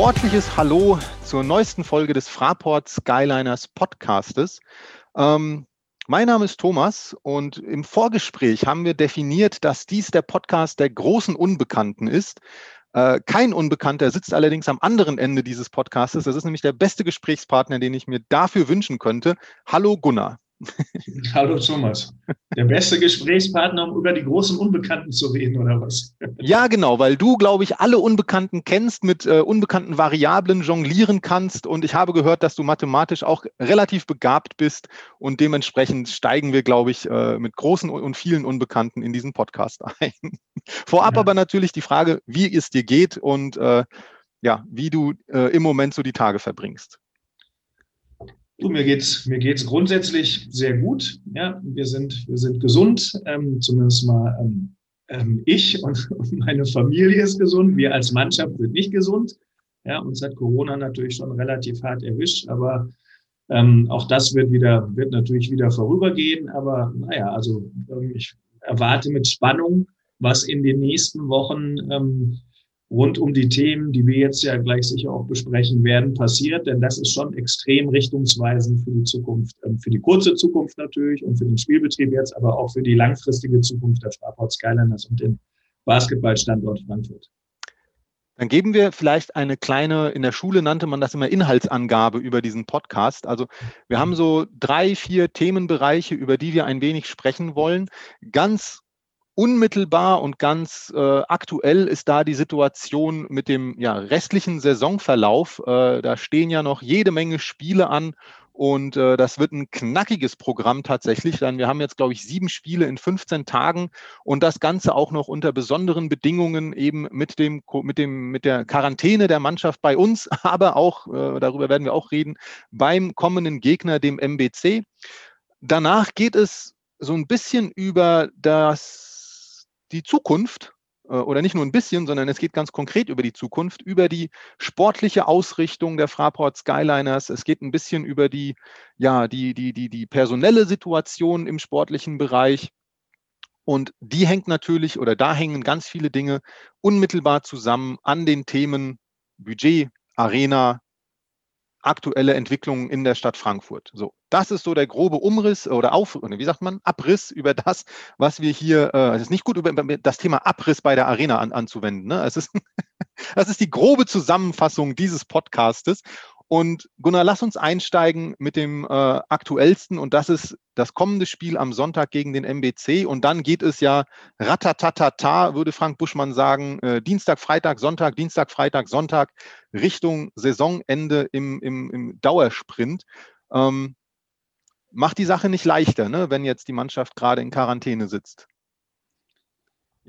sportliches Hallo zur neuesten Folge des Fraport Skyliners Podcastes. Ähm, mein Name ist Thomas und im Vorgespräch haben wir definiert, dass dies der Podcast der großen Unbekannten ist. Äh, kein Unbekannter sitzt allerdings am anderen Ende dieses Podcastes. Das ist nämlich der beste Gesprächspartner, den ich mir dafür wünschen könnte. Hallo Gunnar. Hallo Thomas. Der beste Gesprächspartner, um über die großen Unbekannten zu reden, oder was? Ja, genau, weil du, glaube ich, alle Unbekannten kennst, mit äh, unbekannten Variablen jonglieren kannst. Und ich habe gehört, dass du mathematisch auch relativ begabt bist. Und dementsprechend steigen wir, glaube ich, äh, mit großen und vielen Unbekannten in diesen Podcast ein. Vorab ja. aber natürlich die Frage, wie es dir geht und äh, ja, wie du äh, im Moment so die Tage verbringst. Du, mir geht's, mir geht's grundsätzlich sehr gut. Ja, wir sind, wir sind gesund, ähm, zumindest mal ähm, ähm ich und, meine Familie ist gesund. Wir als Mannschaft sind nicht gesund. Ja, uns hat Corona natürlich schon relativ hart erwischt, aber ähm, auch das wird wieder, wird natürlich wieder vorübergehen. Aber naja, also ähm, ich erwarte mit Spannung, was in den nächsten Wochen ähm, rund um die Themen, die wir jetzt ja gleich sicher auch besprechen werden, passiert. Denn das ist schon extrem richtungsweisend für die Zukunft, ähm, für die kurze Zukunft natürlich und für den Spielbetrieb jetzt, aber auch für die langfristige Zukunft der Fraport Skyliners und den Basketballstandort Frankfurt. Dann geben wir vielleicht eine kleine, in der Schule nannte man das immer Inhaltsangabe über diesen Podcast. Also wir haben so drei, vier Themenbereiche, über die wir ein wenig sprechen wollen. Ganz Unmittelbar und ganz äh, aktuell ist da die Situation mit dem ja, restlichen Saisonverlauf. Äh, da stehen ja noch jede Menge Spiele an und äh, das wird ein knackiges Programm tatsächlich. Denn wir haben jetzt, glaube ich, sieben Spiele in 15 Tagen und das Ganze auch noch unter besonderen Bedingungen eben mit dem, mit dem, mit der Quarantäne der Mannschaft bei uns, aber auch, äh, darüber werden wir auch reden, beim kommenden Gegner, dem MBC. Danach geht es so ein bisschen über das die Zukunft äh, oder nicht nur ein bisschen, sondern es geht ganz konkret über die Zukunft, über die sportliche Ausrichtung der Fraport Skyliners. Es geht ein bisschen über die, ja, die, die, die, die personelle Situation im sportlichen Bereich. Und die hängt natürlich oder da hängen ganz viele Dinge unmittelbar zusammen an den Themen Budget, Arena, aktuelle Entwicklungen in der Stadt Frankfurt. So, das ist so der grobe Umriss oder Auf, wie sagt man, Abriss über das, was wir hier, äh, es ist nicht gut, über das Thema Abriss bei der Arena an, anzuwenden. Ne? Es ist, das ist die grobe Zusammenfassung dieses Podcastes. Und Gunnar, lass uns einsteigen mit dem äh, aktuellsten und das ist das kommende Spiel am Sonntag gegen den MBC. Und dann geht es ja ratatatata, würde Frank Buschmann sagen, äh, Dienstag, Freitag, Sonntag, Dienstag, Freitag, Sonntag Richtung Saisonende im, im, im Dauersprint. Ähm, macht die Sache nicht leichter, ne, wenn jetzt die Mannschaft gerade in Quarantäne sitzt.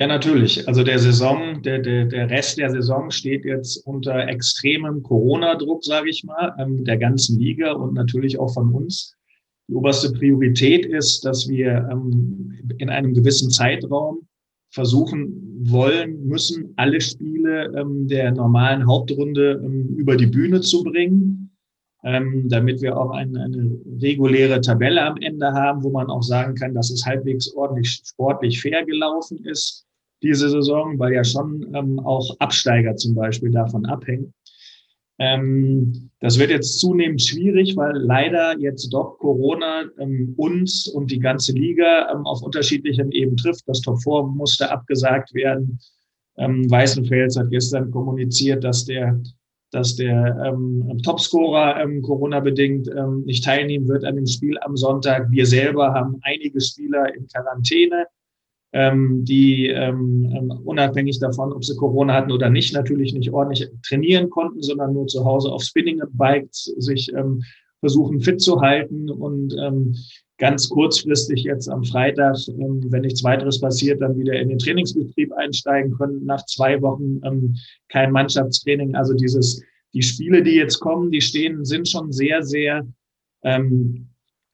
Ja, natürlich. Also der Saison, der, der, der Rest der Saison steht jetzt unter extremem Corona-Druck, sage ich mal, ähm, der ganzen Liga und natürlich auch von uns. Die oberste Priorität ist, dass wir ähm, in einem gewissen Zeitraum versuchen wollen, müssen, alle Spiele ähm, der normalen Hauptrunde über die Bühne zu bringen, damit wir auch eine, eine reguläre Tabelle am Ende haben, wo man auch sagen kann, dass es halbwegs ordentlich sportlich fair gelaufen ist diese Saison, weil ja schon ähm, auch Absteiger zum Beispiel davon abhängen. Ähm, das wird jetzt zunehmend schwierig, weil leider jetzt doch Corona ähm, uns und die ganze Liga ähm, auf unterschiedlichem Ebenen trifft. Das Top 4 musste abgesagt werden. Ähm, Weißenfels hat gestern kommuniziert, dass der dass der ähm, Topscorer Corona-bedingt nicht teilnehmen wird an dem Spiel am Sonntag. Wir selber haben einige Spieler in Quarantäne ähm, die ähm, ähm, unabhängig davon, ob sie Corona hatten oder nicht, natürlich nicht ordentlich trainieren konnten, sondern nur zu Hause auf Spinning-Bikes sich ähm, versuchen fit zu halten und ähm, ganz kurzfristig jetzt am Freitag, ähm, wenn nichts weiteres passiert, dann wieder in den Trainingsbetrieb einsteigen können. Nach zwei Wochen ähm, kein Mannschaftstraining. Also dieses, die Spiele, die jetzt kommen, die stehen, sind schon sehr, sehr ähm,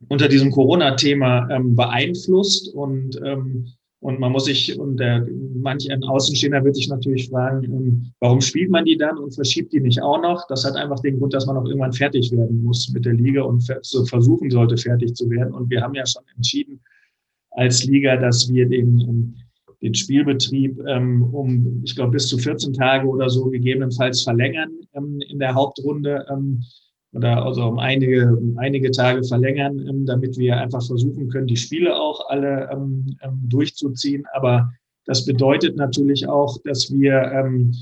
unter diesem Corona-Thema ähm, beeinflusst und ähm, und man muss sich, und der, manch ein Außenstehender wird sich natürlich fragen, ähm, warum spielt man die dann und verschiebt die nicht auch noch? Das hat einfach den Grund, dass man auch irgendwann fertig werden muss mit der Liga und versuchen sollte, fertig zu werden. Und wir haben ja schon entschieden als Liga, dass wir den, ähm, den Spielbetrieb ähm, um, ich glaube, bis zu 14 Tage oder so gegebenenfalls verlängern in der Hauptrunde oder also um einige, um einige Tage verlängern, ähm, damit wir einfach versuchen können, die Spiele auch alle ähm, ähm, durchzuziehen. Aber das bedeutet natürlich auch, dass wir ähm,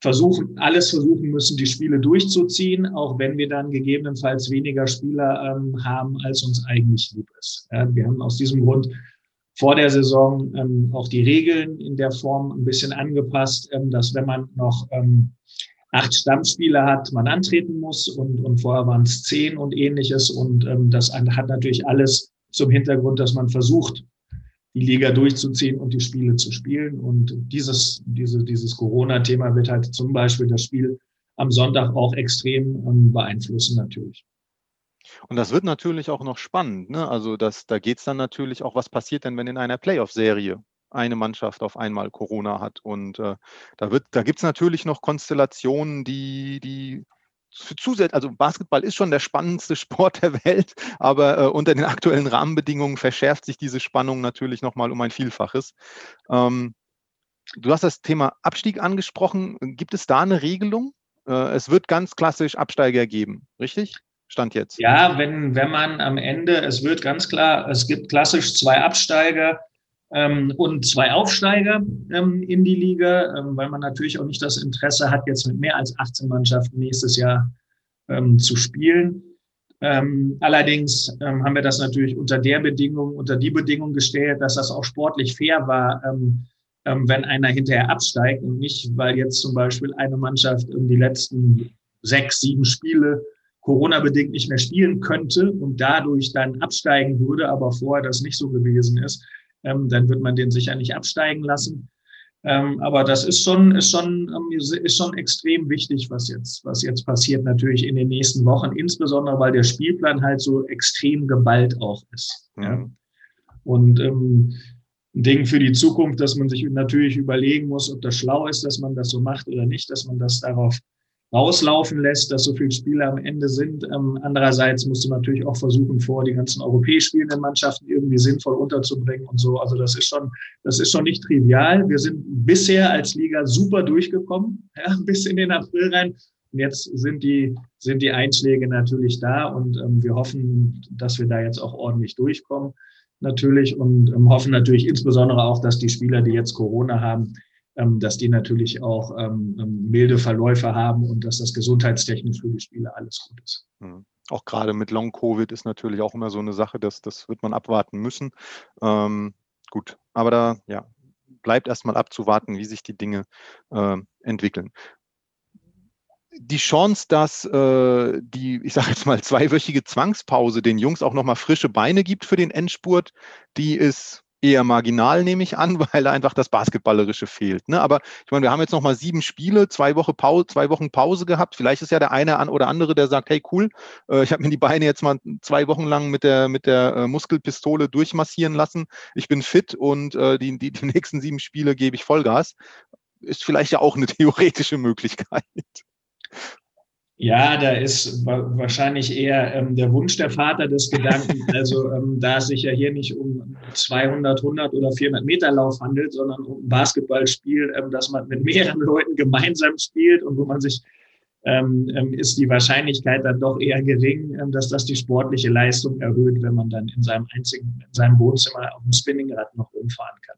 versuchen, alles versuchen müssen, die Spiele durchzuziehen, auch wenn wir dann gegebenenfalls weniger Spieler ähm, haben, als uns eigentlich lieb ist. Ja, wir haben aus diesem Grund vor der Saison ähm, auch die Regeln in der Form ein bisschen angepasst, dass wenn man noch acht Stammspieler hat, man antreten muss und, und vorher waren es zehn und ähnliches und ähm, das hat natürlich alles zum Hintergrund, dass man versucht, die Liga durchzuziehen und die Spiele zu spielen. Und dieses, diese, dieses Corona-Thema wird halt zum Beispiel das Spiel am Sonntag auch extrem ähm, beeinflussen natürlich. Und das wird natürlich auch noch spannend. Ne? Also das, da geht es dann natürlich auch, was passiert denn, wenn in einer Playoff-Serie eine Mannschaft auf einmal Corona hat. Und äh, da, da gibt es natürlich noch Konstellationen, die, die zusätzlich, also Basketball ist schon der spannendste Sport der Welt, aber äh, unter den aktuellen Rahmenbedingungen verschärft sich diese Spannung natürlich nochmal um ein Vielfaches. Ähm, du hast das Thema Abstieg angesprochen. Gibt es da eine Regelung? Äh, es wird ganz klassisch Absteiger geben, richtig? Stand jetzt. Ja, wenn, wenn man am Ende, es wird ganz klar, es gibt klassisch zwei Absteiger ähm, und zwei Aufsteiger ähm, in die Liga, ähm, weil man natürlich auch nicht das Interesse hat, jetzt mit mehr als 18 Mannschaften nächstes Jahr ähm, zu spielen. Ähm, allerdings ähm, haben wir das natürlich unter der Bedingung, unter die Bedingung gestellt, dass das auch sportlich fair war, wenn einer hinterher absteigt und nicht, weil jetzt zum Beispiel eine Mannschaft die letzten sechs, sieben Spiele Corona-bedingt nicht mehr spielen könnte und dadurch dann absteigen würde, aber vorher das nicht so gewesen ist, ähm, dann wird man den sicher nicht absteigen lassen. Ähm, aber das ist schon, ist schon, ähm, ist schon extrem wichtig, was jetzt, was jetzt passiert, natürlich in den nächsten Wochen, insbesondere weil der Spielplan halt so extrem geballt auch ist. Mhm. Ja. Und ähm, ein Ding für die Zukunft, dass man sich natürlich überlegen muss, ob das schlau ist, dass man das so macht oder nicht, dass man das darauf rauslaufen lässt, dass so viele Spieler am Ende sind. Ähm, andererseits musst du natürlich auch versuchen, vor die ganzen europäisch spielenden Mannschaften irgendwie sinnvoll unterzubringen und so. Also das ist schon, das ist schon nicht trivial. Wir sind bisher als Liga super durchgekommen, ja, bis in den April rein. Und jetzt sind die, sind die Einschläge natürlich da und ähm, wir hoffen, dass wir da jetzt auch ordentlich durchkommen natürlich und ähm, hoffen natürlich insbesondere auch, dass die Spieler, die jetzt Corona haben, dass die natürlich auch ähm, ähm, milde Verläufe haben und dass das gesundheitstechnisch für die Spieler alles gut ist. Mhm. Auch gerade mit Long-Covid ist natürlich auch immer so eine Sache, dass, das wird man abwarten müssen. Ähm, gut, aber da ja, bleibt erstmal abzuwarten, wie sich die Dinge äh, entwickeln die Chance, dass äh, die, ich sage jetzt mal, zweiwöchige Zwangspause den Jungs auch nochmal frische Beine gibt für den Endspurt, die ist eher marginal, nehme ich an, weil einfach das Basketballerische fehlt. Ne? Aber ich meine, wir haben jetzt noch mal sieben Spiele, zwei, Woche Pause, zwei Wochen Pause gehabt. Vielleicht ist ja der eine oder andere, der sagt, hey cool, äh, ich habe mir die Beine jetzt mal zwei Wochen lang mit der, mit der äh, Muskelpistole durchmassieren lassen. Ich bin fit und äh, die, die, die nächsten sieben Spiele gebe ich Vollgas. Ist vielleicht ja auch eine theoretische Möglichkeit. Ja, da ist wahrscheinlich eher ähm, der Wunsch der Vater des Gedanken. Also ähm, da es sich ja hier nicht um 200, 100 oder 400 Meter Lauf handelt, sondern um ein Basketballspiel, ähm, das man mit mehreren Leuten gemeinsam spielt und wo man sich ähm, ähm, ist die Wahrscheinlichkeit dann doch eher gering, ähm, dass das die sportliche Leistung erhöht, wenn man dann in seinem einzigen, in seinem Wohnzimmer auf dem Spinningrad noch umfahren kann.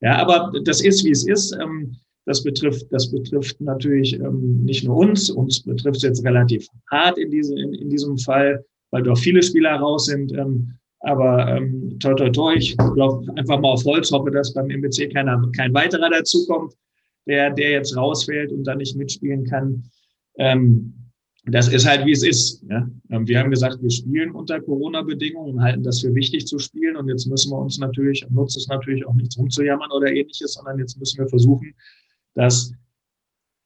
Ja, aber das ist, wie es ist. Ähm, das betrifft, das betrifft natürlich ähm, nicht nur uns, uns betrifft es jetzt relativ hart in, diese, in, in diesem Fall, weil doch viele Spieler raus sind. Ähm, aber ähm, toi, toi, toi, ich glaube einfach mal auf Holz, hoffe, dass beim MBC keiner, kein weiterer dazukommt, der, der jetzt rausfällt und da nicht mitspielen kann. Ähm, das ist halt, wie es ist. Ja? Ähm, wir haben gesagt, wir spielen unter Corona-Bedingungen und halten das für wichtig zu spielen. Und jetzt müssen wir uns natürlich, nutzt es natürlich auch nichts rumzujammern oder ähnliches, sondern jetzt müssen wir versuchen, dass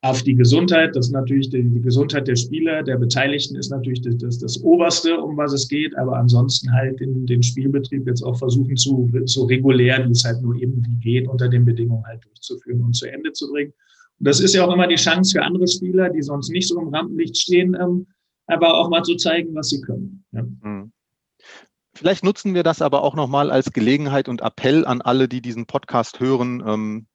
auf die Gesundheit, das ist natürlich die, die, Gesundheit der Spieler, der Beteiligten ist natürlich das, das, das Oberste, um was es geht, aber ansonsten halt in den Spielbetrieb jetzt auch versuchen zu, so regulär, wie es halt nur eben geht, unter den Bedingungen halt durchzuführen und zu Ende zu bringen. Und das ist ja auch immer die Chance für andere Spieler, die sonst nicht so im Rampenlicht stehen, ähm, aber auch mal zu zeigen, was sie können. Ja. Mhm Vielleicht nutzen wir das aber auch nochmal als Gelegenheit und Appell an alle, die diesen Podcast hören. Ähm,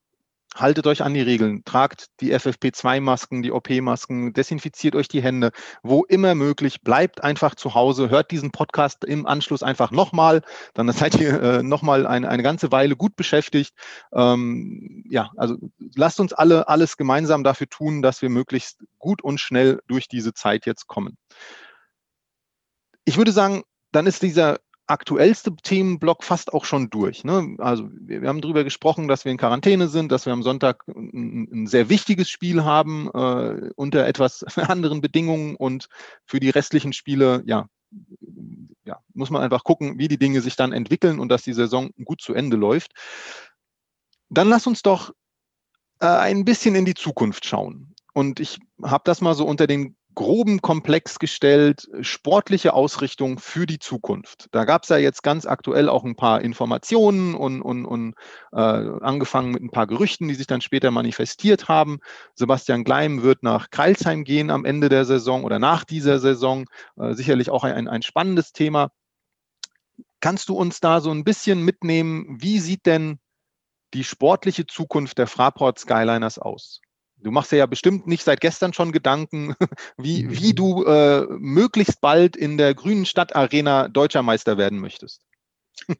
haltet euch an die Regeln, tragt die FFP2-Masken, die OP-Masken, desinfiziert euch die Hände, wo immer möglich, bleibt einfach zu Hause, hört diesen Podcast im Anschluss einfach nochmal, dann seid ihr äh, nochmal eine, eine ganze Weile gut beschäftigt. Ähm, ja, also lasst uns alle alles gemeinsam dafür tun, dass wir möglichst gut und schnell durch diese Zeit jetzt kommen. Ich würde sagen, dann ist dieser aktuellste Themenblock fast auch schon durch. Ne? Also wir, wir, haben darüber gesprochen, dass wir in Quarantäne sind, dass wir am Sonntag ein, ein sehr wichtiges Spiel haben äh, unter etwas anderen Bedingungen und für die restlichen Spiele, ja, ja, muss man einfach gucken, wie die Dinge sich dann entwickeln und dass die Saison gut zu Ende läuft. Dann lass uns doch äh, ein bisschen in die Zukunft schauen. Und ich habe das mal so unter den groben Komplex gestellt, sportliche Ausrichtung für die Zukunft. Da gab es ja jetzt ganz aktuell auch ein paar Informationen und, und, und äh, angefangen mit ein paar Gerüchten, die sich dann später manifestiert haben. Sebastian Gleim wird nach Kreilsheim gehen am Ende der Saison oder nach dieser Saison. Äh, sicherlich auch ein, ein spannendes Thema. Kannst du uns da so ein bisschen mitnehmen, wie sieht denn die sportliche Zukunft der Fraport Skyliners aus? Du machst dir ja bestimmt nicht seit gestern schon Gedanken, wie, mhm. wie du äh, möglichst bald in der grünen Stadtarena deutscher Meister werden möchtest.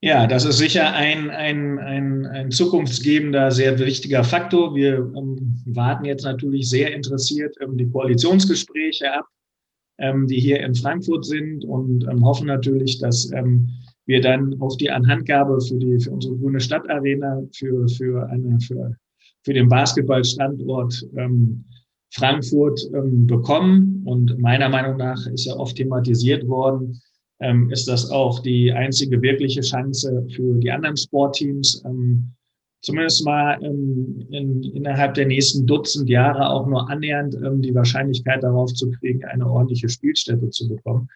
ja, das ist sicher ein, ein, ein, ein zukunftsgebender, sehr wichtiger Faktor. Wir ähm, warten jetzt natürlich sehr interessiert ähm, die Koalitionsgespräche ab, ähm, die hier in Frankfurt sind und ähm, hoffen natürlich, dass ähm, wir dann auf die Anhandgabe für, die, für unsere grüne Stadtarena, für, für, eine, für für den Basketballstandort ähm, Frankfurt ähm, bekommen. Und meiner Meinung nach ist ja oft thematisiert worden, ähm, ist das auch die einzige wirkliche Chance für die anderen Sportteams, ähm, zumindest mal ähm, in, innerhalb der nächsten Dutzend Jahre auch nur annähernd ähm, die Wahrscheinlichkeit darauf zu kriegen, eine ordentliche Spielstätte zu bekommen.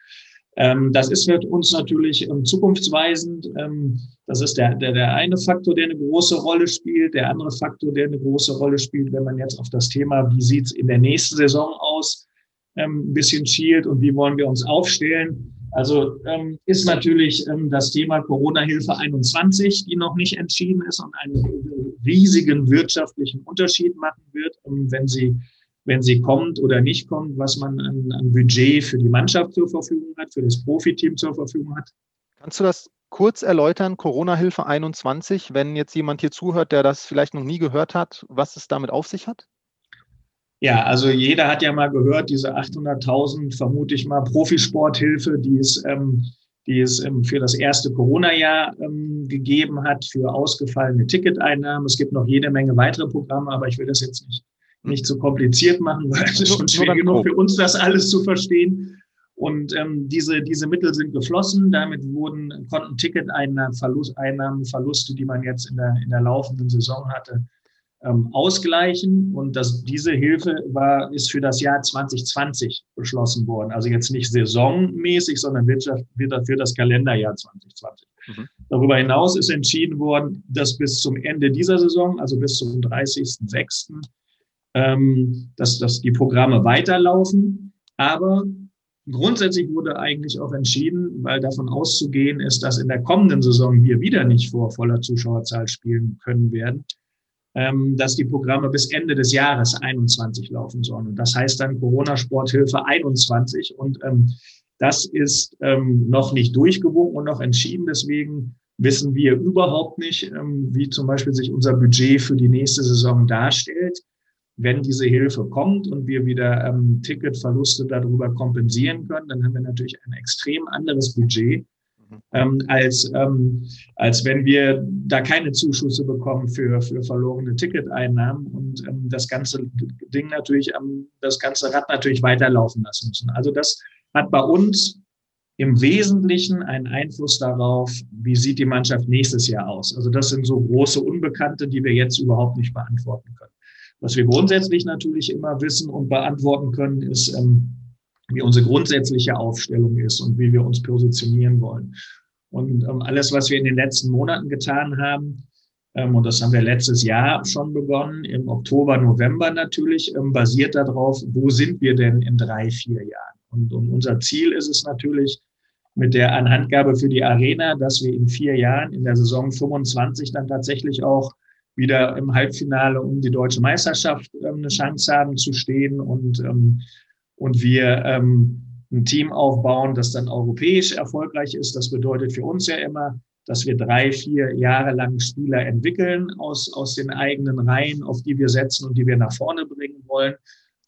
Ähm, das ist für uns natürlich ähm, zukunftsweisend. Ähm, das ist der, der, der eine Faktor, der eine große Rolle spielt. Der andere Faktor, der eine große Rolle spielt, wenn man jetzt auf das Thema, wie sieht es in der nächsten Saison aus, ein bisschen schielt und wie wollen wir uns aufstellen. Also ist natürlich das Thema Corona-Hilfe 21, die noch nicht entschieden ist und einen riesigen wirtschaftlichen Unterschied machen wird, wenn sie wenn sie kommt oder nicht kommt, was man an, an Budget für die Mannschaft zur Verfügung hat, für das Profiteam zur Verfügung hat. Kannst du das kurz erläutern, Corona-Hilfe 21, wenn jetzt jemand hier zuhört, der das vielleicht noch nie gehört hat, was es damit auf sich hat? Ja, also jeder hat ja mal gehört, diese 800.000, vermute ich mal, Profisporthilfe, die es, ähm, die es ähm, für das erste Corona-Jahr ähm, gegeben hat, für ausgefallene Ticketeinnahmen. Es gibt noch jede Menge weitere Programme, aber ich will das jetzt nicht nicht zu kompliziert machen, weil es ist schon schwer genug für uns, das alles zu verstehen. Und ähm, diese, diese Mittel sind geflossen. Damit wurden, konnten Ticketeinnahmen, Verlust, Einnahmen, Verluste, die man jetzt in der, in der laufenden Saison hatte, ähm, ausgleichen. Und das, diese Hilfe war, ist für das Jahr 2020 beschlossen worden. Also jetzt nicht saisonmäßig, sondern Wirtschaft, für das Kalenderjahr 2020. Mhm. Darüber hinaus ist entschieden worden, dass bis zum Ende dieser Saison, also bis zum 30.06., ähm, dass, dass die Programme weiterlaufen. Aber grundsätzlich wurde eigentlich auch entschieden, weil davon auszugehen ist, dass in der kommenden Saison wir wieder nicht vor voller Zuschauerzahl spielen können werden, ähm, dass die Programme bis Ende des Jahres 21 laufen sollen. Und das heißt dann Corona-Sporthilfe 21. Und ähm, das ist ähm, noch nicht durchgewunken und noch entschieden. Deswegen wissen wir überhaupt nicht, ähm, wie zum Beispiel sich unser Budget für die nächste Saison darstellt wenn diese Hilfe kommt und wir wieder ähm, Ticketverluste darüber kompensieren können, dann haben wir natürlich ein extrem anderes Budget, mhm. ähm, als, ähm, als wenn wir da keine Zuschüsse bekommen für, für verlorene Ticketeinnahmen und ähm, das ganze Ding natürlich, ähm, das ganze Rad natürlich weiterlaufen lassen müssen. Also das hat bei uns im Wesentlichen einen Einfluss darauf, wie sieht die Mannschaft nächstes Jahr aus. Also das sind so große Unbekannte, die wir jetzt überhaupt nicht beantworten können. Was wir grundsätzlich natürlich immer wissen und beantworten können, ist, ähm, wie unsere grundsätzliche Aufstellung ist und wie wir uns positionieren wollen. Und ähm, alles, was wir in den letzten Monaten getan haben, ähm, und das haben wir letztes Jahr schon begonnen, im Oktober, November natürlich, ähm, basiert darauf, wo sind wir denn in drei, vier Jahren? Und, und unser Ziel ist es natürlich, mit der Anhandgabe für die Arena, dass wir in vier Jahren in der Saison 25 dann tatsächlich auch wieder im Halbfinale um die deutsche Meisterschaft ähm, eine Chance haben zu stehen und, ähm, und wir ähm, ein Team aufbauen, das dann europäisch erfolgreich ist. Das bedeutet für uns ja immer, dass wir drei, vier Jahre lang Spieler entwickeln aus, aus den eigenen Reihen, auf die wir setzen und die wir nach vorne bringen wollen.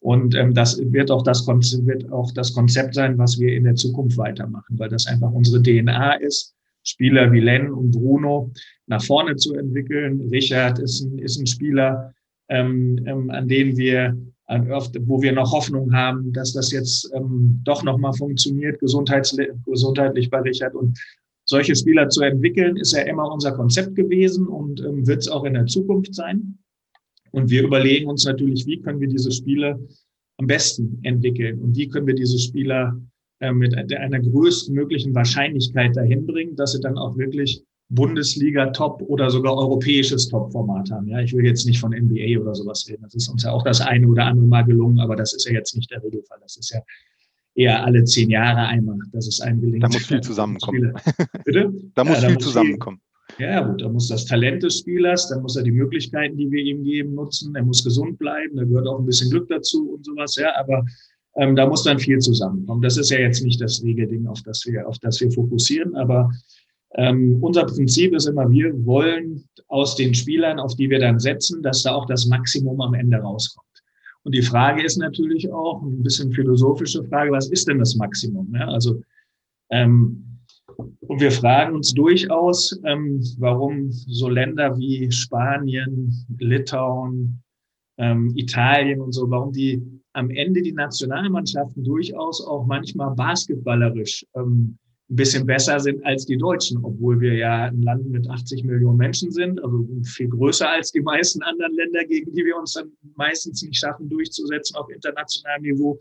Und ähm, das wird auch das, wird auch das Konzept sein, was wir in der Zukunft weitermachen, weil das einfach unsere DNA ist, Spieler wie Len und Bruno nach vorne zu entwickeln. Richard ist ein, ist ein Spieler, ähm, ähm, an den wir wo wir noch Hoffnung haben, dass das jetzt ähm, doch nochmal funktioniert, gesundheitlich, bei Richard. Und solche Spieler zu entwickeln, ist ja immer unser Konzept gewesen und ähm, wird es auch in der Zukunft sein. Und wir überlegen uns natürlich, wie können wir diese Spieler am besten entwickeln und wie können wir diese Spieler äh, mit einer größten möglichen Wahrscheinlichkeit dahin bringen, dass sie dann auch wirklich Bundesliga-Top oder sogar europäisches Top-Format haben. Ja, ich will jetzt nicht von NBA oder sowas reden. Das ist uns ja auch das eine oder andere Mal gelungen, aber das ist ja jetzt nicht der Regelfall. Das ist ja eher alle zehn Jahre einmal, dass es einem gelingt. Da muss viel zusammenkommen. Bitte? Da muss ja, da viel muss zusammenkommen. Viel, ja, gut, da muss das Talent des Spielers, da muss er die Möglichkeiten, die wir ihm geben, nutzen. Er muss gesund bleiben, da gehört auch ein bisschen Glück dazu und sowas, ja, aber ähm, da muss dann viel zusammenkommen. Das ist ja jetzt nicht das Regelding, auf das wir, auf das wir fokussieren, aber ähm, unser Prinzip ist immer, wir wollen aus den Spielern, auf die wir dann setzen, dass da auch das Maximum am Ende rauskommt. Und die Frage ist natürlich auch, ein bisschen philosophische Frage, was ist denn das Maximum? Ja, also, ähm, und wir fragen uns durchaus, ähm, warum so Länder wie Spanien, Litauen, ähm, Italien und so, warum die am Ende die Nationalmannschaften durchaus auch manchmal basketballerisch ähm, ein bisschen besser sind als die Deutschen, obwohl wir ja ein Land mit 80 Millionen Menschen sind, also viel größer als die meisten anderen Länder, gegen die wir uns dann meistens nicht schaffen, durchzusetzen auf internationalem Niveau.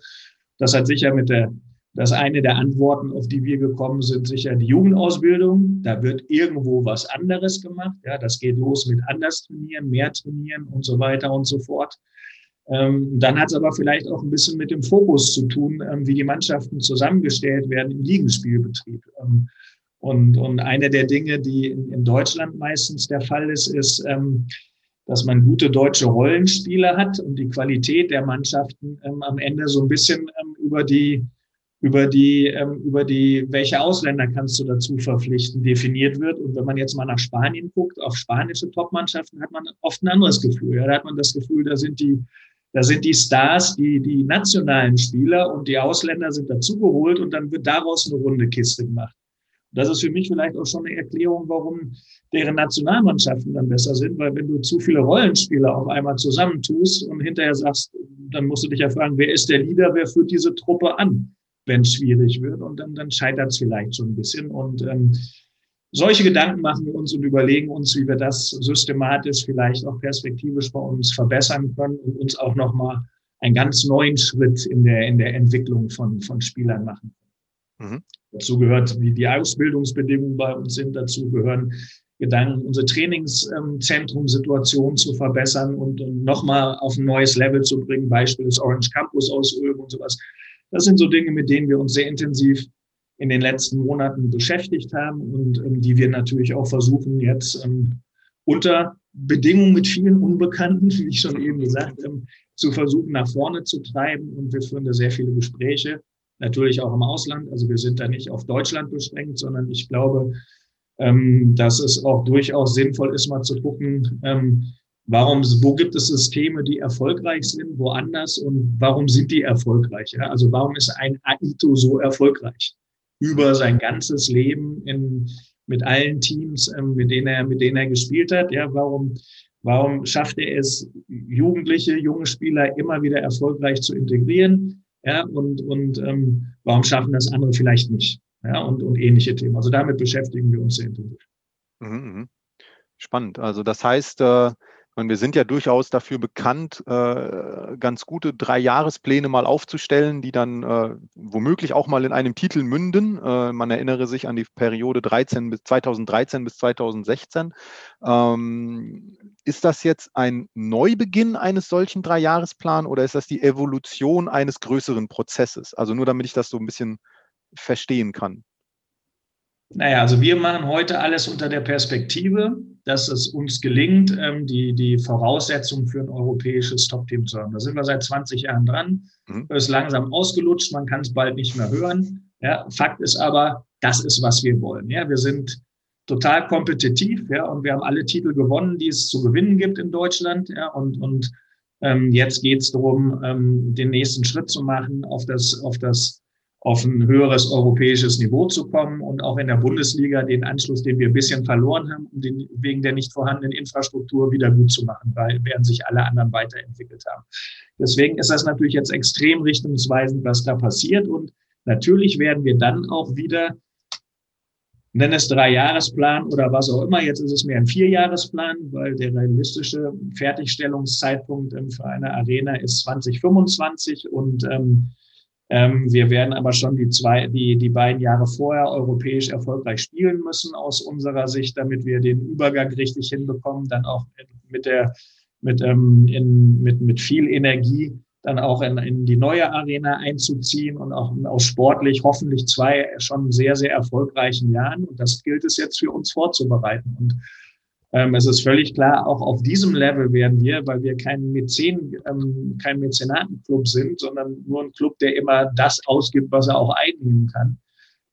Das hat sicher mit der, das eine der Antworten, auf die wir gekommen sind, sicher die Jugendausbildung. Da wird irgendwo was anderes gemacht. Ja, das geht los mit anders trainieren, mehr trainieren und so weiter und so fort. Ähm, dann hat es aber vielleicht auch ein bisschen mit dem Fokus zu tun, ähm, wie die Mannschaften zusammengestellt werden im Ligenspielbetrieb. Ähm, und, und eine der Dinge, die in, Deutschland meistens der Fall ist, ist, dass man gute deutsche Rollenspieler hat und die Qualität der Mannschaften am Ende so ein bisschen über die über die, über die, welche Ausländer kannst du dazu verpflichten, definiert wird. Und wenn man jetzt mal nach Spanien guckt, auf spanische Topmannschaften, hat man oft ein anderes Gefühl. Ja, da hat man das Gefühl, da sind die da sind die Stars, die, die nationalen Spieler und die Ausländer sind dazugeholt und dann wird daraus eine runde Kiste gemacht. Das ist für mich vielleicht auch schon eine Erklärung, warum deren Nationalmannschaften dann besser sind, weil wenn du zu viele Rollenspieler auf einmal zusammentust und hinterher sagst, dann musst du dich ja fragen, wer ist der Leader, wer führt diese Truppe an, wenn es schwierig wird und dann, dann scheitert es vielleicht schon ein bisschen. Und ähm, solche Gedanken machen wir uns und überlegen uns, wie wir das systematisch vielleicht auch perspektivisch bei uns verbessern können und uns auch nochmal einen ganz neuen Schritt in der, in der Entwicklung von, von Spielern machen können. Mhm. Dazu gehört, wie die Ausbildungsbedingungen bei uns sind. Dazu gehören Gedanken, unsere Trainingszentrumsituation zu verbessern und, nochmal auf ein neues Level zu bringen. Beispiel des Orange Campus ausüben und sowas. Das sind so Dinge, mit denen wir uns sehr intensiv in den letzten Monaten beschäftigt haben und ähm, die wir natürlich auch versuchen jetzt ähm, unter Bedingungen mit vielen Unbekannten, wie ich schon eben gesagt habe, zu versuchen nach vorne zu treiben. Und wir führen da sehr viele Gespräche, natürlich auch im Ausland. Also wir sind da nicht auf Deutschland beschränkt, sondern ich glaube, ähm, dass es auch durchaus sinnvoll ist, mal zu gucken, ähm, warum, wo gibt es Systeme, die erfolgreich sind, woanders und warum sind die erfolgreich? Ja? Also warum ist ein AITO so erfolgreich? Über sein ganzes Leben in, mit allen Teams, ähm, mit denen er, mit denen er gespielt hat. Ja, warum, warum schafft er es, Jugendliche, junge Spieler immer wieder erfolgreich zu integrieren? Ja, und, und ähm, warum schaffen das andere vielleicht nicht? Ja, und, und ähnliche Themen. Also damit beschäftigen wir uns sehr intensiv. Mhm, mhm. Spannend. Also das heißt, äh, und wir sind ja durchaus dafür bekannt, äh, ganz gute Dreijahrespläne mal aufzustellen, die dann äh, womöglich auch mal in einem Titel münden. Äh, man erinnere sich an die Periode 13 bis 2013 bis 2016. Ähm, ist das jetzt ein Neubeginn eines solchen Dreijahresplans oder ist das die Evolution eines größeren Prozesses? Also nur damit ich das so ein bisschen verstehen kann. Naja, also wir machen heute alles unter der Perspektive, dass es uns gelingt, ähm, die, die Voraussetzungen für ein europäisches Top-Team zu haben. Da sind wir seit 20 Jahren dran. Mhm. ist langsam ausgelutscht, man kann es bald nicht mehr hören. Ja, Fakt ist aber, das ist, was wir wollen. Ja, wir sind total kompetitiv, ja, und wir haben alle Titel gewonnen, die es zu gewinnen gibt in Deutschland, ja, und, und ähm, jetzt geht es darum, ähm, den nächsten Schritt zu machen, auf das, auf das auf ein höheres europäisches Niveau zu kommen und auch in der Bundesliga den Anschluss, den wir ein bisschen verloren haben, um den, wegen der nicht vorhandenen Infrastruktur wieder gut zu machen, weil während sich alle anderen weiterentwickelt haben. Deswegen ist das natürlich jetzt extrem richtungsweisend, was da passiert. Und natürlich werden wir dann auch wieder, nenn es Drei-Jahresplan oder was auch immer, jetzt ist es mehr ein Vierjahresplan, weil der realistische Fertigstellungszeitpunkt für eine Arena ist 2025 und ähm, ähm, wir werden aber schon die zwei, die, die beiden Jahre vorher europäisch erfolgreich spielen müssen aus unserer Sicht, damit wir den Übergang richtig hinbekommen, dann auch mit der, mit, ähm, in, mit, mit viel Energie dann auch in, in die neue Arena einzuziehen und auch aus sportlich hoffentlich zwei schon sehr, sehr erfolgreichen Jahren. Und das gilt es jetzt für uns vorzubereiten. Und ähm, es ist völlig klar, auch auf diesem Level werden wir, weil wir kein Mäzen, ähm, kein Mäzenatenclub sind, sondern nur ein Club, der immer das ausgibt, was er auch einnehmen kann,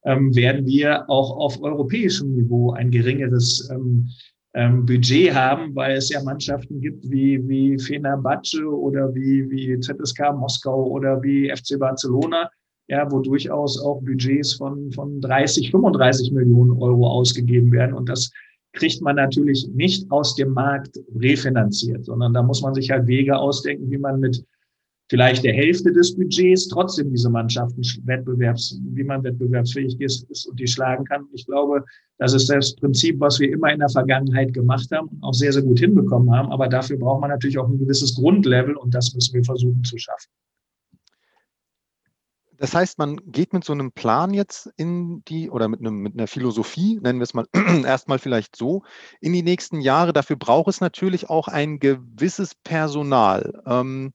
ähm, werden wir auch auf europäischem Niveau ein geringeres ähm, ähm, Budget haben, weil es ja Mannschaften gibt wie, wie Fenerbahce oder wie, wie ZSK Moskau oder wie FC Barcelona, ja, wo durchaus auch Budgets von, von 30, 35 Millionen Euro ausgegeben werden. Und das kriegt man natürlich nicht aus dem Markt refinanziert, sondern da muss man sich halt Wege ausdenken, wie man mit vielleicht der Hälfte des Budgets trotzdem diese Mannschaften wettbewerbs, wie man wettbewerbsfähig ist, ist und die schlagen kann. Ich glaube, das ist das Prinzip, was wir immer in der Vergangenheit gemacht haben und auch sehr, sehr gut hinbekommen haben. Aber dafür braucht man natürlich auch ein gewisses Grundlevel und das müssen wir versuchen zu schaffen. Das heißt, man geht mit so einem Plan jetzt in die oder mit, einem, mit einer Philosophie, nennen wir es mal erstmal vielleicht so, in die nächsten Jahre. Dafür braucht es natürlich auch ein gewisses Personal. Ähm,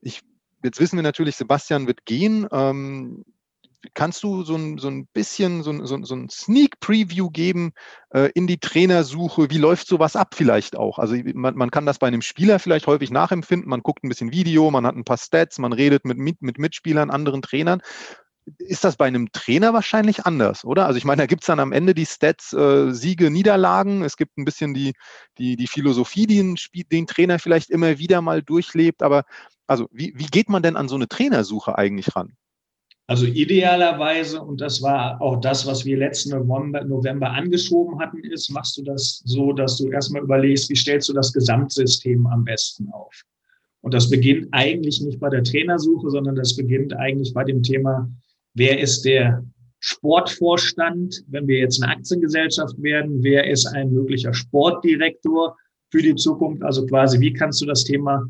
ich, jetzt wissen wir natürlich, Sebastian wird gehen. Ähm, kannst du so ein, so ein bisschen so ein, so, ein Sneak Preview geben äh, in die Trainersuche? Wie läuft sowas ab vielleicht auch? Also man, man, kann das bei einem Spieler vielleicht häufig nachempfinden. Man guckt ein bisschen Video, man hat ein paar Stats, man redet mit, mit, mit Mitspielern, anderen Trainern. Ist das bei einem Trainer wahrscheinlich anders, oder? Also ich meine, da gibt es dann am Ende die Stats, äh, Siege, Niederlagen. Es gibt ein bisschen die, die, die Philosophie, die ein, den Trainer vielleicht immer wieder mal durchlebt. Aber also wie, wie geht man denn an so eine Trainersuche eigentlich ran? Also idealerweise, und das war auch das, was wir letzten November, November angeschoben hatten, ist, machst du das so, dass du erstmal überlegst, wie stellst du das Gesamtsystem am besten auf? Und das beginnt eigentlich nicht bei der Trainersuche, sondern das beginnt eigentlich bei dem Thema, wer ist der Sportvorstand, wenn wir jetzt eine Aktiengesellschaft werden, wer ist ein möglicher Sportdirektor für die Zukunft? Also quasi, wie kannst du das Thema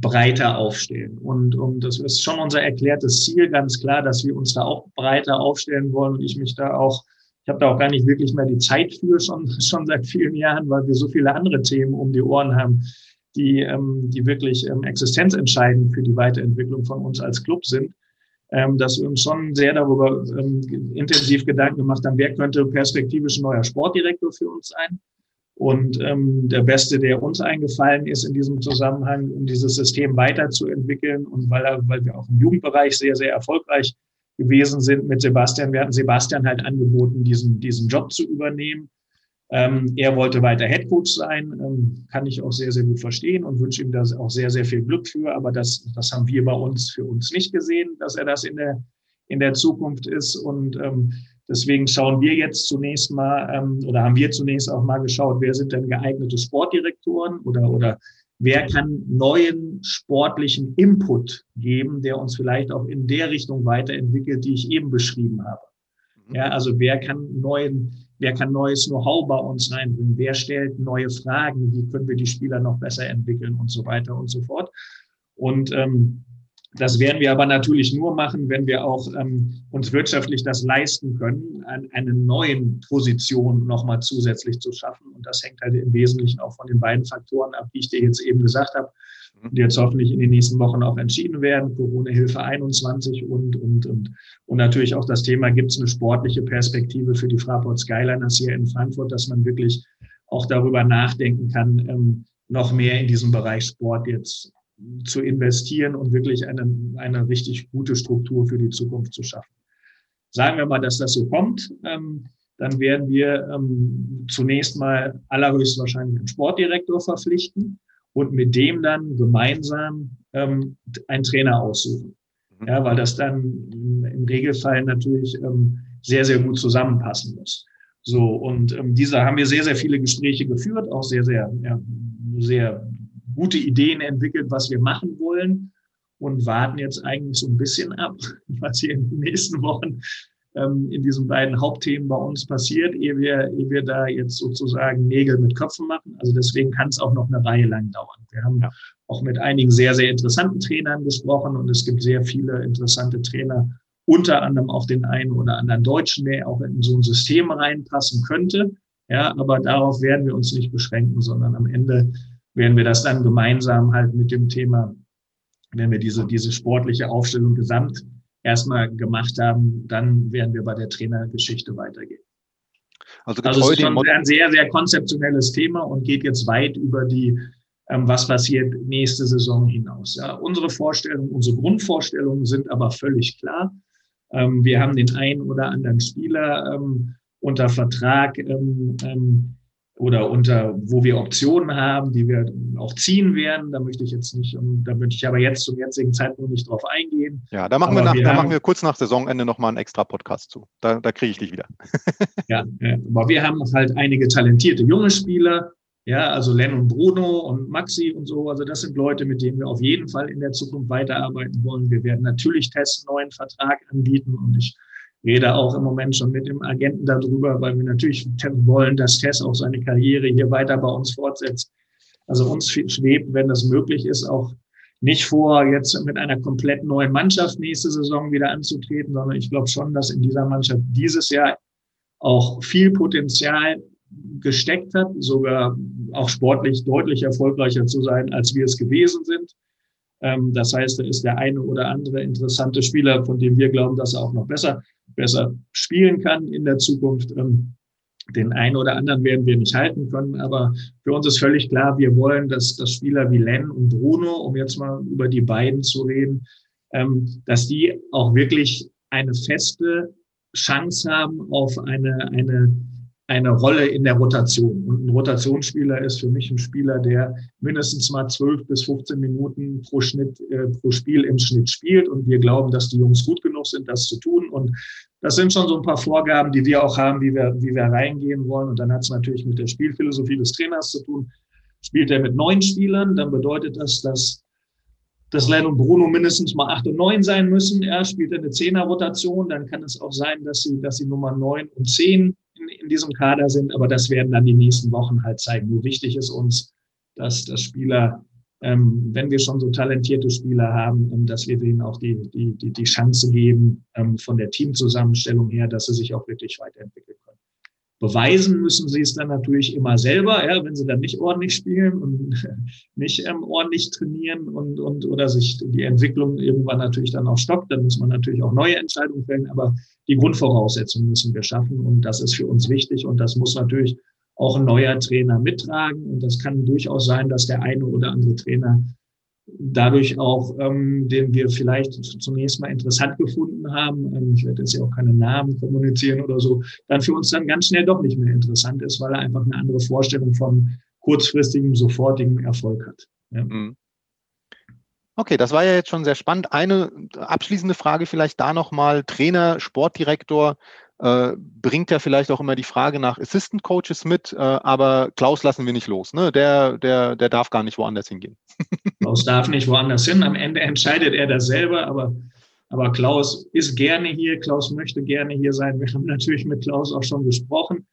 breiter aufstellen. Und, und das ist schon unser erklärtes Ziel, ganz klar, dass wir uns da auch breiter aufstellen wollen und ich mich da auch, ich habe da auch gar nicht wirklich mehr die Zeit für, schon, schon seit vielen Jahren, weil wir so viele andere Themen um die Ohren haben, die, ähm, die wirklich ähm, existenzentscheidend für die Weiterentwicklung von uns als Club sind, ähm, dass wir uns schon sehr darüber ähm, intensiv Gedanken gemacht haben, wer könnte perspektivisch ein neuer Sportdirektor für uns sein und ähm, der beste, der uns eingefallen ist in diesem Zusammenhang, um dieses System weiterzuentwickeln und weil, er, weil wir auch im Jugendbereich sehr, sehr erfolgreich gewesen sind mit Sebastian. Wir hatten Sebastian halt angeboten, diesen, diesen Job zu übernehmen. Ähm, er wollte weiter Headcoach sein, ähm, kann ich auch sehr, sehr gut verstehen und wünsche ihm da auch sehr, sehr viel Glück für. Aber das, das haben wir bei uns für uns nicht gesehen, dass er das in der, in der Zukunft ist. Und ähm, Deswegen schauen wir jetzt zunächst mal ähm, oder haben wir zunächst auch mal geschaut, wer sind denn geeignete Sportdirektoren oder, oder wer kann neuen sportlichen Input geben, der uns vielleicht auch in der Richtung weiterentwickelt, die ich eben beschrieben habe. Mhm. Ja, also wer kann neuen, wer kann neues Know-how bei uns reinbringen? Wer stellt neue Fragen? Wie können wir die Spieler noch besser entwickeln und so weiter und so fort? Und ähm, das werden wir aber natürlich nur machen, wenn wir auch ähm, uns wirtschaftlich das leisten können, an, eine neuen Position nochmal zusätzlich zu schaffen. Und das hängt halt im Wesentlichen auch von den beiden Faktoren ab, die ich dir jetzt eben gesagt habe. mhm. die jetzt hoffentlich in den nächsten Wochen auch entschieden werden. Corona-Hilfe 21 und, und, und, und natürlich auch das Thema, gibt es eine sportliche Perspektive für die Fraport Skyliners hier in Frankfurt, dass man wirklich auch darüber nachdenken kann, ähm, noch mehr in diesem Bereich Sport jetzt zu investieren und wirklich eine, eine richtig gute Struktur für die Zukunft zu schaffen. Sagen wir mal, dass das so kommt, ähm, dann werden wir ähm, zunächst mal allerhöchstwahrscheinlich einen Sportdirektor verpflichten und mit dem dann gemeinsam ähm, einen Trainer aussuchen. Mhm. Ja, weil das dann im Regelfall natürlich ähm, sehr, sehr gut zusammenpassen muss. So, und ähm, dieser haben wir sehr, sehr viele Gespräche geführt, auch sehr, sehr, ja, sehr gute Ideen entwickelt, was wir machen wollen und warten jetzt eigentlich so ein bisschen ab, was hier in den nächsten Wochen ähm, in diesen beiden Hauptthemen bei uns passiert, ehe wir, ehe wir da jetzt sozusagen Nägel mit Köpfen machen. Also deswegen kann es auch noch eine Reihe lang dauern. Wir haben ja. auch mit einigen sehr, sehr interessanten Trainern gesprochen und es gibt sehr viele interessante Trainer, unter anderem auch den einen oder anderen Deutschen, der auch in so ein System reinpassen könnte. Ja, aber darauf werden wir uns nicht beschränken, sondern am Ende werden wir das dann gemeinsam halt mit dem Thema, wenn wir diese, diese sportliche Aufstellung gesamt erstmal gemacht haben, dann werden wir bei der Trainergeschichte weitergehen. Also, also es ist schon ein sehr, sehr konzeptionelles Thema und geht jetzt weit über die, ähm, was passiert nächste Saison hinaus. Ja, unsere Vorstellungen, unsere Grundvorstellungen sind aber völlig klar. Ähm, wir haben den einen oder anderen Spieler ähm, unter Vertrag, ähm, ähm, oder unter, wo wir Optionen haben, die wir auch ziehen werden. Da möchte ich jetzt nicht, da möchte ich aber jetzt zum jetzigen Zeitpunkt nicht drauf eingehen. Ja, da machen wir, nach, wir da haben, machen wir kurz nach Saisonende nochmal einen extra Podcast zu. Da, da kriege ich dich wieder. ja, aber wir haben halt einige talentierte junge Spieler. Ja, also Len und Bruno und Maxi und so. Also das sind Leute, mit denen wir auf jeden Fall in der Zukunft weiterarbeiten wollen. Wir werden natürlich Tests einen neuen Vertrag anbieten und ich rede auch im Moment schon mit dem Agenten darüber, weil wir natürlich wollen, dass Tess auch seine Karriere hier weiter bei uns fortsetzt. Also uns schwebt, wenn das möglich ist, auch nicht vor, jetzt mit einer komplett neuen Mannschaft nächste Saison wieder anzutreten, sondern ich glaube schon, dass in dieser Mannschaft dieses Jahr auch viel Potenzial gesteckt hat, sogar auch sportlich deutlich erfolgreicher zu sein, als wir es gewesen sind. Ähm, das heißt, da ist der eine oder andere interessante Spieler, von dem wir glauben, dass er auch noch besser, besser spielen kann in der Zukunft. Ähm, den einen oder anderen werden wir nicht halten können, aber für uns ist völlig klar, wir wollen, dass, dass Spieler wie Len und Bruno, um jetzt mal über die beiden zu reden, ähm, dass die auch wirklich eine feste Chance haben auf eine, eine eine Rolle in der Rotation. Und ein Rotationsspieler ist für mich ein Spieler, der mindestens mal 12 bis 15 Minuten pro Schnitt, äh, pro Spiel im Schnitt spielt. Und wir glauben, dass die Jungs gut genug sind, das zu tun. Und das sind schon so ein paar Vorgaben, die wir auch haben, wie wir, wie wir reingehen wollen. Und dann hat es natürlich mit der Spielphilosophie des Trainers zu tun. Spielt er mit neun Spielern, dann bedeutet das, dass dass Len und Bruno mindestens mal acht und neun sein müssen. Er spielt eine Zehner-Rotation, dann kann es auch sein, dass sie, dass sie Nummer neun und zehn in, diesem Kader sind, aber das werden dann die nächsten Wochen halt zeigen. Nur wichtig ist uns, dass das Spieler, ähm, wenn wir schon so talentierte Spieler haben, ähm, dass wir denen auch die, die, die, die Chance geben, ähm, von der Teamzusammenstellung her, dass sie sich auch wirklich weiterentwickeln. Beweisen müssen sie es dann natürlich immer selber, ja, wenn sie dann nicht ordentlich spielen und nicht ähm, ordentlich trainieren und, und oder sich die Entwicklung irgendwann natürlich dann auch stoppt, dann muss man natürlich auch neue Entscheidungen fällen, aber die Grundvoraussetzungen müssen wir schaffen und das ist für uns wichtig und das muss natürlich auch ein neuer Trainer mittragen. Und das kann durchaus sein, dass der eine oder andere Trainer dadurch auch, ähm, den wir vielleicht zunächst mal interessant gefunden haben, ähm, ich werde jetzt ja auch keine Namen kommunizieren oder so, dann für uns dann ganz schnell doch nicht mehr interessant ist, weil er einfach eine andere Vorstellung von kurzfristigem, sofortigem Erfolg hat. Ja. Mhm. Okay, das war ja jetzt schon sehr spannend. Eine abschließende Frage vielleicht da nochmal. Trainer, Sportdirektor, äh, bringt ja vielleicht auch immer die Frage nach Assistant Coaches mit, äh, aber Klaus lassen wir nicht los. Ne? Der, der, der darf gar nicht woanders hingehen. Klaus darf nicht woanders hin. Am Ende entscheidet er das selber, aber, aber Klaus ist gerne hier. Klaus möchte gerne hier sein. Wir haben natürlich mit Klaus auch schon gesprochen.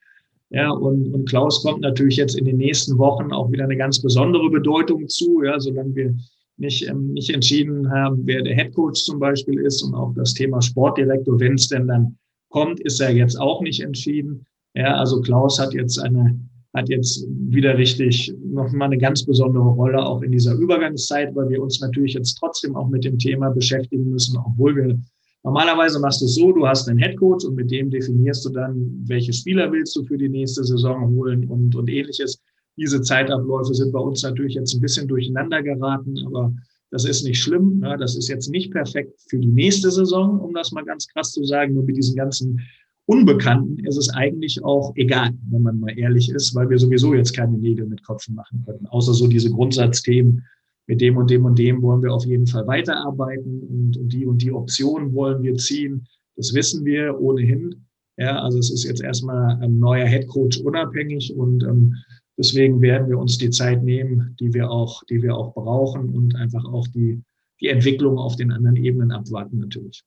Ja, und, und Klaus kommt natürlich jetzt in den nächsten Wochen auch wieder eine ganz besondere Bedeutung zu, ja, solange wir nicht, ähm, nicht entschieden haben, wer der Head Coach zum Beispiel ist und auch das Thema Sportdirektor, wenn es denn dann kommt, ist er jetzt auch nicht entschieden. Ja, also Klaus hat jetzt eine, hat jetzt wieder richtig nochmal eine ganz besondere Rolle auch in dieser Übergangszeit, weil wir uns natürlich jetzt trotzdem auch mit dem Thema beschäftigen müssen, obwohl wir Normalerweise machst du es so, du hast einen Headcoach und mit dem definierst du dann, welche Spieler willst du für die nächste Saison holen und, und ähnliches. Diese Zeitabläufe sind bei uns natürlich jetzt ein bisschen durcheinander geraten, aber das ist nicht schlimm. Ne? Das ist jetzt nicht perfekt für die nächste Saison, um das mal ganz krass zu sagen. Nur mit diesen ganzen Unbekannten ist es eigentlich auch egal, wenn man mal ehrlich ist, weil wir sowieso jetzt keine Nägel mit Kopfen machen können. Außer so diese Grundsatzthemen, mit dem und dem und dem wollen wir auf jeden Fall weiterarbeiten und, und die und die Optionen wollen wir ziehen. Das wissen wir ohnehin. Ja, also es ist jetzt erstmal ein neuer Headcoach unabhängig und ähm, deswegen werden wir uns die Zeit nehmen, die wir auch, die wir auch brauchen und einfach auch die, die Entwicklung auf den anderen Ebenen abwarten natürlich.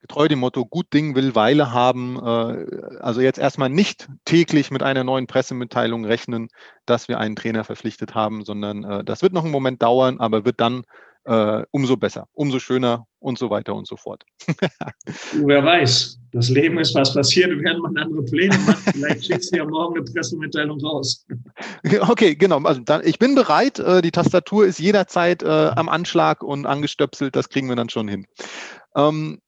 Getreu dem Motto, gut Ding will Weile haben, äh, also jetzt erstmal nicht täglich mit einer neuen Pressemitteilung rechnen, dass wir einen Trainer verpflichtet haben, sondern äh, das wird noch einen Moment dauern, aber wird dann äh, umso besser, umso schöner und so weiter und so fort. Wer weiß, das Leben ist was passiert, während man andere Pläne macht. Vielleicht schickst du ja morgen eine Pressemitteilung raus. Okay, genau. Also dann, ich bin bereit. Die Tastatur ist jederzeit äh, am Anschlag und angestöpselt. Das kriegen wir dann schon hin. Ähm,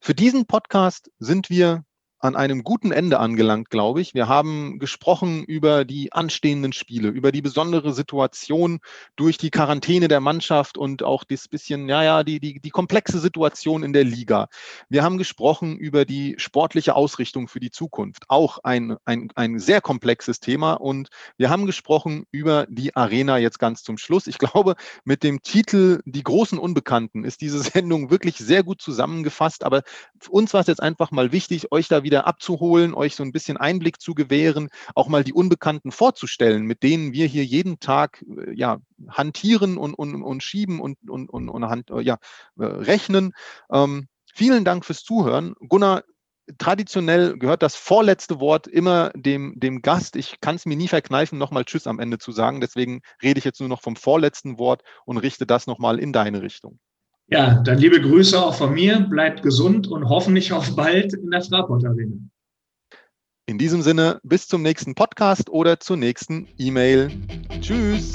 für diesen Podcast sind wir an einem guten Ende angelangt, glaube ich. Wir haben gesprochen über die anstehenden Spiele, über die besondere Situation durch die Quarantäne der Mannschaft und auch das bisschen, ja, ja, die, die, die komplexe Situation in der Liga. Wir haben gesprochen über die sportliche Ausrichtung für die Zukunft. Auch ein, ein, ein sehr komplexes Thema. Und wir haben gesprochen über die Arena jetzt ganz zum Schluss. Ich glaube, mit dem Titel Die großen Unbekannten ist diese Sendung wirklich sehr gut zusammengefasst. Aber uns war es jetzt einfach mal wichtig, euch da wieder wieder abzuholen, euch so ein bisschen Einblick zu gewähren, auch mal die Unbekannten vorzustellen, mit denen wir hier jeden Tag äh, ja, hantieren und, und, und schieben und, und, und, und hand, äh, ja, äh, rechnen. Ähm, vielen Dank fürs Zuhören. Gunnar, traditionell gehört das vorletzte Wort immer dem, dem Gast. Ich kann es mir nie verkneifen, nochmal Tschüss am Ende zu sagen. Deswegen rede ich jetzt nur noch vom vorletzten Wort und richte das nochmal in deine Richtung. Ja, dann liebe Grüße auch von mir. Bleibt gesund und hoffentlich auf bald in der Fraport Arena. In diesem Sinne, bis zum nächsten Podcast oder zur nächsten E-Mail. Tschüss.